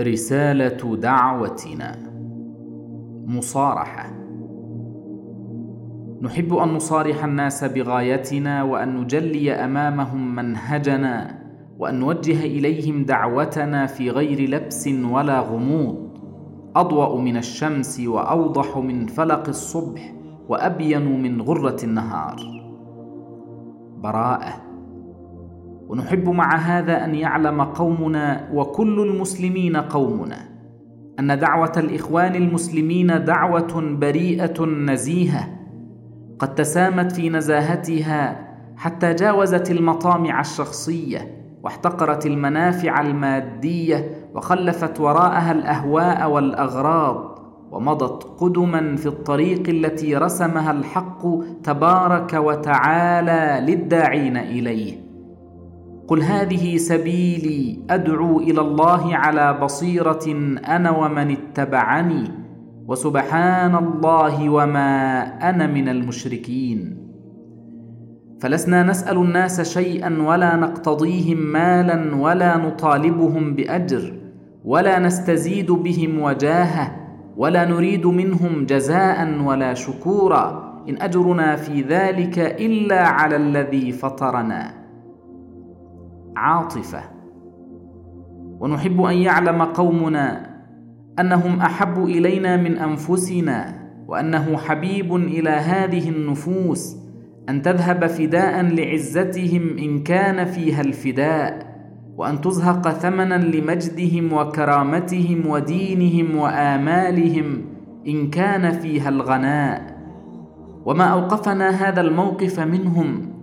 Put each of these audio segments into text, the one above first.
رسالة دعوتنا. مصارحة. نحب أن نصارح الناس بغايتنا وأن نجلي أمامهم منهجنا وأن نوجه إليهم دعوتنا في غير لبس ولا غموض. أضوأ من الشمس وأوضح من فلق الصبح وأبين من غرة النهار. براءة. ونحب مع هذا أن يعلم قومنا وكل المسلمين قومنا أن دعوة الإخوان المسلمين دعوة بريئة نزيهة قد تسامت في نزاهتها حتى جاوزت المطامع الشخصية واحتقرت المنافع المادية وخلفت وراءها الأهواء والأغراض ومضت قدما في الطريق التي رسمها الحق تبارك وتعالى للداعين إليه. قل هذه سبيلي ادعو إلى الله على بصيره أنا ومن اتبعني وسبحان الله وما أنا من المشركين. فلسنا نسال الناس شيئا ولا نقتضيهم مالا ولا نطالبهم باجر ولا نستزيد بهم وجاهه ولا نريد منهم جزاء ولا شكورا ان اجرنا في ذلك الا على الذي فطرنا. عاطفة. ونحب أن يعلم قومنا أنهم أحب إلينا من أنفسنا وأنه حبيب إلى هذه النفوس أن تذهب فداء لعزتهم إن كان فيها الفداء وأن تزهق ثمنا لمجدهم وكرامتهم ودينهم وآمالهم إن كان فيها الغناء. وما أوقفنا هذا الموقف منهم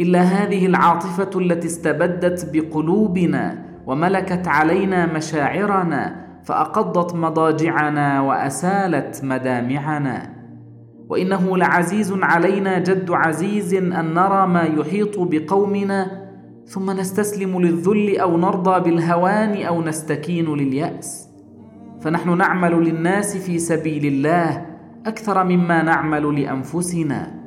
إلا هذه العاطفة التي استبدت بقلوبنا وملكت علينا مشاعرنا فأقضت مضاجعنا وأسالت مدامعنا. وإنه لعزيز علينا جد عزيز أن نرى ما يحيط بقومنا ثم نستسلم للذل أو نرضى بالهوان أو نستكين لليأس. فنحن نعمل للناس في سبيل الله أكثر مما نعمل لأنفسنا.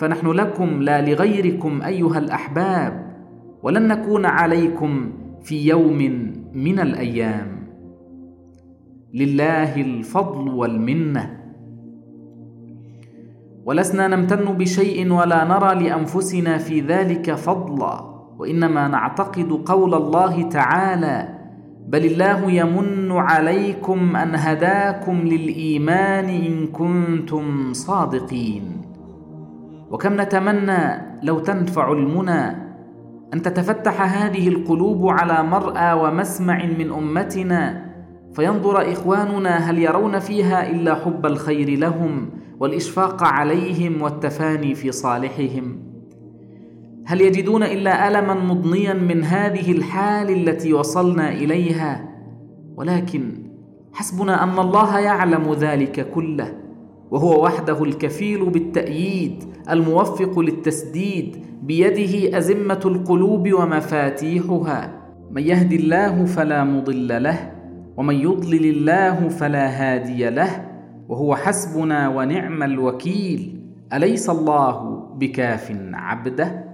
فنحن لكم لا لغيركم أيها الأحباب ولن نكون عليكم في يوم من الأيام. لله الفضل والمنة. ولسنا نمتن بشيء ولا نرى لأنفسنا في ذلك فضلا وإنما نعتقد قول الله تعالى بل الله يمن عليكم أن هداكم للإيمان إن كنتم صادقين. وكم نتمنى لو تنفع المنى أن تتفتح هذه القلوب على مرأى ومسمع من أمتنا فينظر إخواننا هل يرون فيها إلا حب الخير لهم والإشفاق عليهم والتفاني في صالحهم. هل يجدون إلا ألما مضنيا من هذه الحال التي وصلنا إليها؟ ولكن حسبنا أن الله يعلم ذلك كله. وهو وحده الكفيل بالتأييد الموفق للتسديد بيده أزمة القلوب ومفاتيحها. من يهد الله فلا مضل له ومن يضلل الله فلا هادي له وهو حسبنا ونعم الوكيل. أليس الله بكاف عبده؟